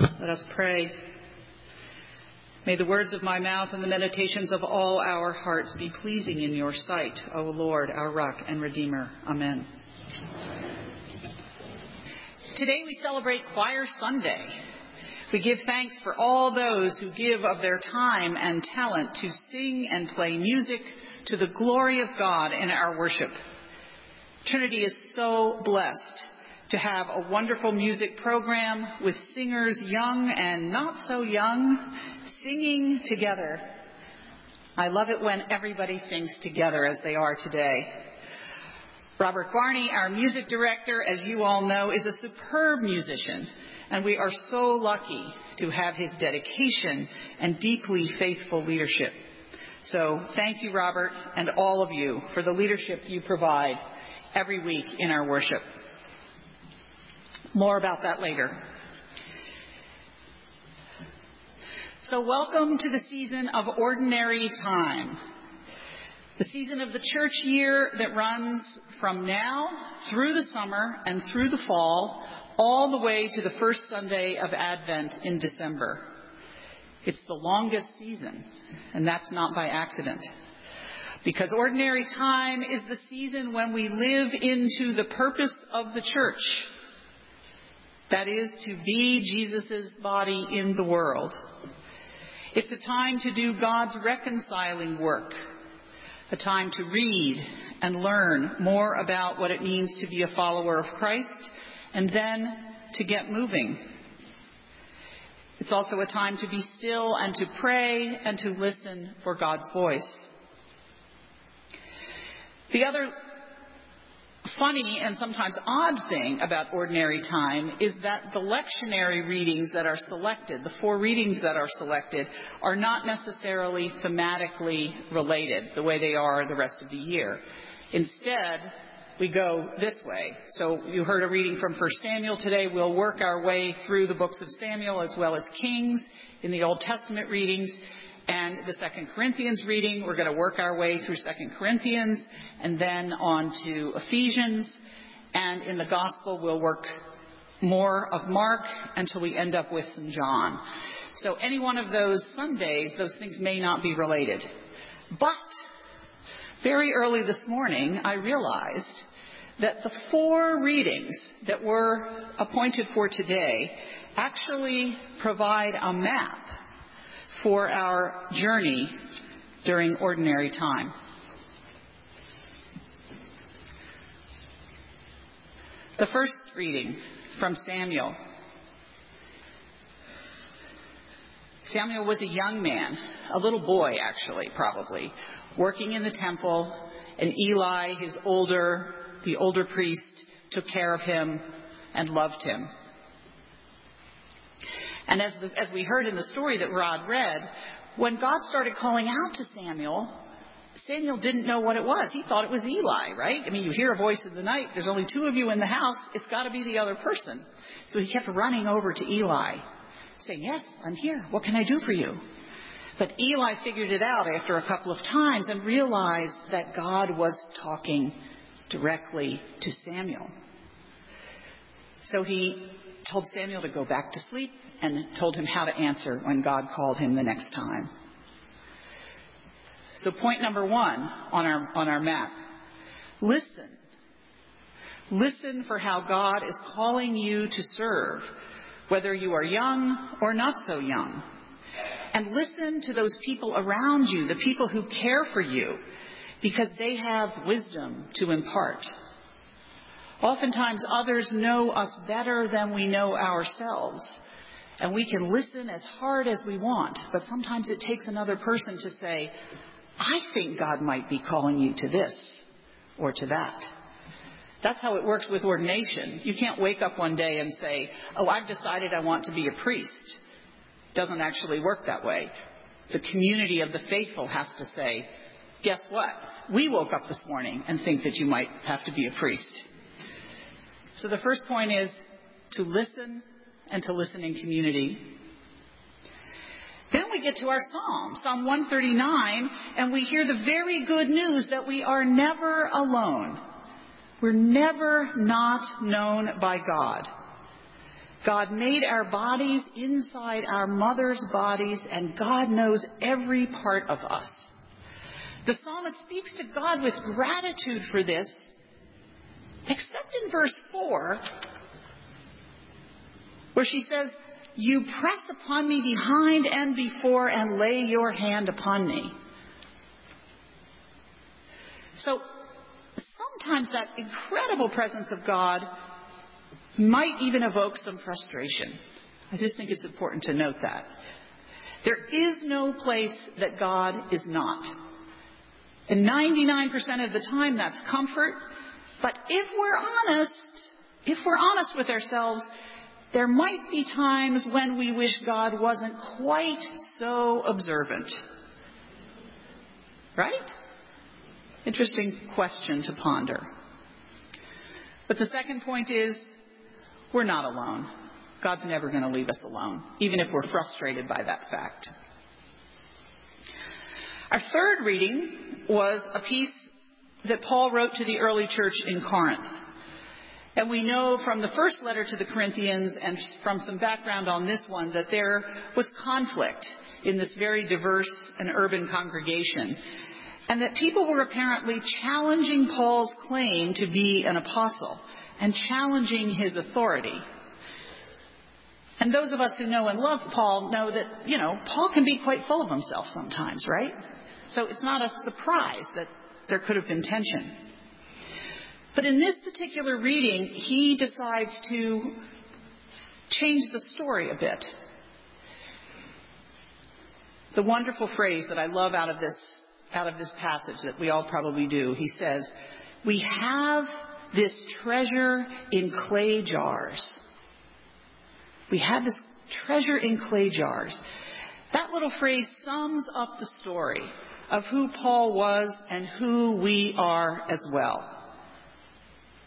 Let us pray. May the words of my mouth and the meditations of all our hearts be pleasing in your sight, O Lord, our rock and redeemer. Amen. Today we celebrate Choir Sunday. We give thanks for all those who give of their time and talent to sing and play music to the glory of God in our worship. Trinity is so blessed to have a wonderful music program with singers young and not so young singing together. I love it when everybody sings together as they are today. Robert Barney, our music director, as you all know, is a superb musician, and we are so lucky to have his dedication and deeply faithful leadership. So thank you, Robert, and all of you for the leadership you provide every week in our worship. More about that later. So welcome to the season of ordinary time. The season of the church year that runs from now through the summer and through the fall, all the way to the first Sunday of Advent in December. It's the longest season, and that's not by accident. Because ordinary time is the season when we live into the purpose of the church that is, to be Jesus' body in the world. It's a time to do God's reconciling work, a time to read and learn more about what it means to be a follower of Christ, and then to get moving. It's also a time to be still and to pray and to listen for God's voice. The other funny and sometimes odd thing about ordinary time is that the lectionary readings that are selected, the four readings that are selected, are not necessarily thematically related the way they are the rest of the year. Instead, we go this way. So you heard a reading from 1 Samuel today. We'll work our way through the books of Samuel as well as Kings in the Old Testament readings the Second Corinthians reading. We're going to work our way through Second Corinthians and then on to Ephesians. And in the Gospel, we'll work more of Mark until we end up with St. John. So any one of those Sundays, those things may not be related. But very early this morning, I realized that the four readings that were appointed for today actually provide a map for our journey during ordinary time. The first reading from Samuel. Samuel was a young man, a little boy actually, probably, working in the temple, and Eli, his older, the older priest, took care of him and loved him. And as, the, as we heard in the story that Rod read, when God started calling out to Samuel, Samuel didn't know what it was. He thought it was Eli, right? I mean, you hear a voice in the night. There's only two of you in the house. It's got to be the other person. So he kept running over to Eli, saying, Yes, I'm here. What can I do for you? But Eli figured it out after a couple of times and realized that God was talking directly to Samuel. So he told Samuel to go back to sleep and told him how to answer when God called him the next time. So point number one on our, on our map. Listen. Listen for how God is calling you to serve, whether you are young or not so young. And listen to those people around you, the people who care for you, because they have wisdom to impart. Oftentimes others know us better than we know ourselves. And we can listen as hard as we want, but sometimes it takes another person to say, I think God might be calling you to this or to that. That's how it works with ordination. You can't wake up one day and say, Oh, I've decided I want to be a priest. It doesn't actually work that way. The community of the faithful has to say, Guess what? We woke up this morning and think that you might have to be a priest. So the first point is to listen and to listen in community. Then we get to our psalm, Psalm 139, and we hear the very good news that we are never alone. We're never not known by God. God made our bodies inside our mother's bodies, and God knows every part of us. The psalmist speaks to God with gratitude for this, except in verse 4, where she says, You press upon me behind and before and lay your hand upon me. So sometimes that incredible presence of God might even evoke some frustration. I just think it's important to note that. There is no place that God is not. And 99% of the time that's comfort. But if we're honest, if we're honest with ourselves, there might be times when we wish God wasn't quite so observant. Right? Interesting question to ponder. But the second point is we're not alone. God's never going to leave us alone, even if we're frustrated by that fact. Our third reading was a piece that Paul wrote to the early church in Corinth. And we know from the first letter to the Corinthians and from some background on this one that there was conflict in this very diverse and urban congregation. And that people were apparently challenging Paul's claim to be an apostle and challenging his authority. And those of us who know and love Paul know that, you know, Paul can be quite full of himself sometimes, right? So it's not a surprise that there could have been tension. But in this particular reading, he decides to change the story a bit. The wonderful phrase that I love out of this, out of this passage that we all probably do, he says, we have this treasure in clay jars. We have this treasure in clay jars. That little phrase sums up the story of who Paul was and who we are as well.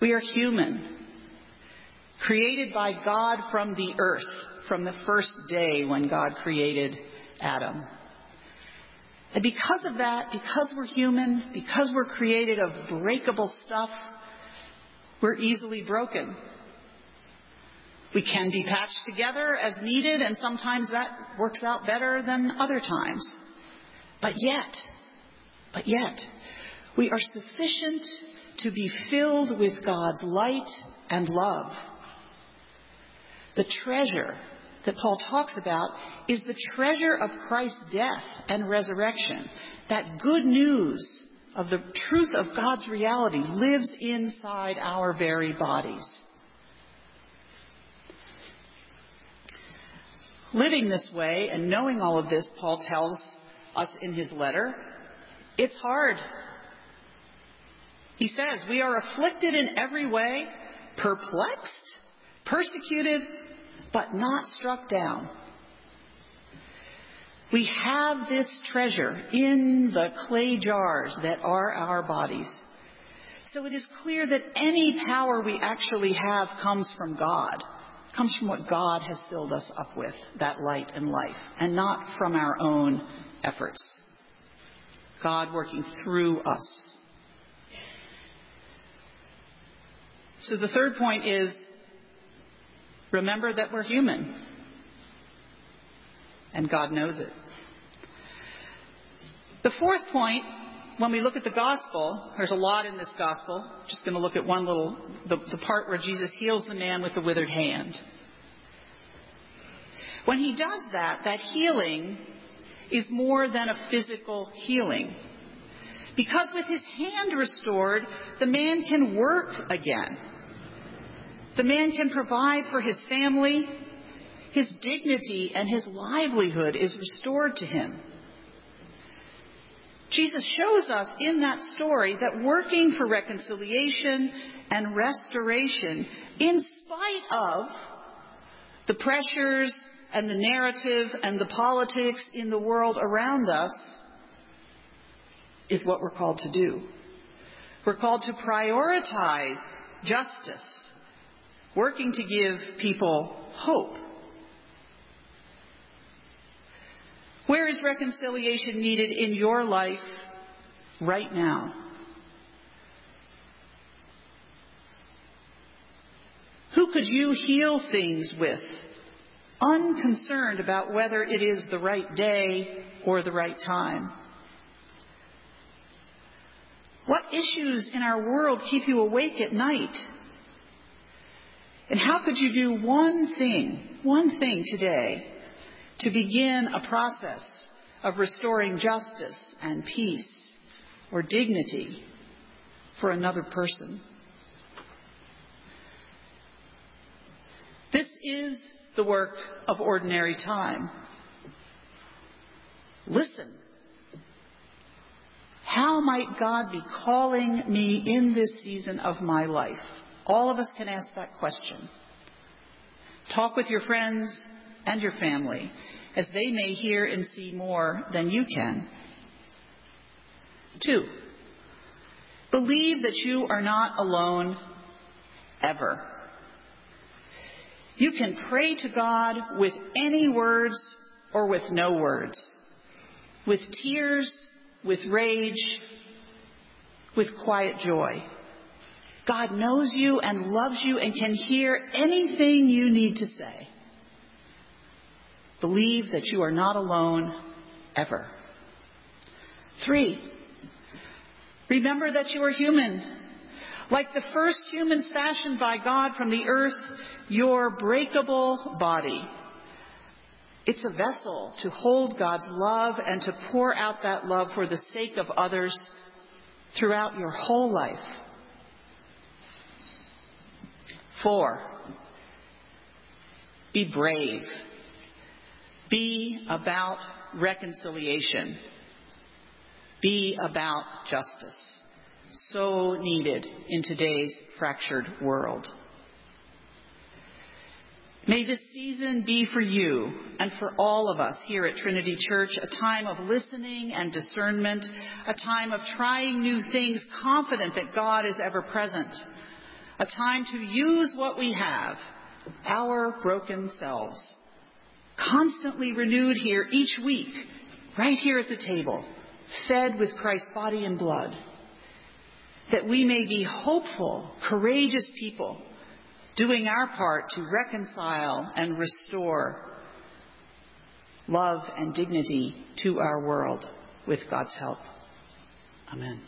We are human, created by God from the earth, from the first day when God created Adam. And because of that, because we're human, because we're created of breakable stuff, we're easily broken. We can be patched together as needed, and sometimes that works out better than other times. But yet, but yet, we are sufficient to be filled with God's light and love. The treasure that Paul talks about is the treasure of Christ's death and resurrection. That good news of the truth of God's reality lives inside our very bodies. Living this way and knowing all of this, Paul tells us in his letter, it's hard. He says, We are afflicted in every way, perplexed, persecuted, but not struck down. We have this treasure in the clay jars that are our bodies. So it is clear that any power we actually have comes from God, comes from what God has filled us up with, that light and life, and not from our own efforts. God working through us. So the third point is remember that we're human. And God knows it. The fourth point, when we look at the gospel, there's a lot in this gospel. Just going to look at one little, the, the part where Jesus heals the man with the withered hand. When he does that, that healing is more than a physical healing. Because with his hand restored, the man can work again. The man can provide for his family. His dignity and his livelihood is restored to him. Jesus shows us in that story that working for reconciliation and restoration, in spite of the pressures and the narrative and the politics in the world around us, is what we're called to do. We're called to prioritize justice, working to give people hope. Where is reconciliation needed in your life right now? Who could you heal things with, unconcerned about whether it is the right day or the right time? What issues in our world keep you awake at night? And how could you do one thing, one thing today to begin a process of restoring justice and peace or dignity for another person? This is the work of ordinary time. Listen. How might God be calling me in this season of my life? All of us can ask that question. Talk with your friends and your family as they may hear and see more than you can. Two, believe that you are not alone ever. You can pray to God with any words or with no words, with tears, with rage, with quiet joy. God knows you and loves you and can hear anything you need to say. Believe that you are not alone ever. Three, remember that you are human. Like the first humans fashioned by God from the earth, your breakable body. It's a vessel to hold God's love and to pour out that love for the sake of others throughout your whole life. Four, be brave. Be about reconciliation. Be about justice. So needed in today's fractured world. May this season be for you and for all of us here at Trinity Church a time of listening and discernment, a time of trying new things, confident that God is ever present, a time to use what we have, our broken selves, constantly renewed here each week, right here at the table, fed with Christ's body and blood, that we may be hopeful, courageous people doing our part to reconcile and restore love and dignity to our world with God's help. Amen.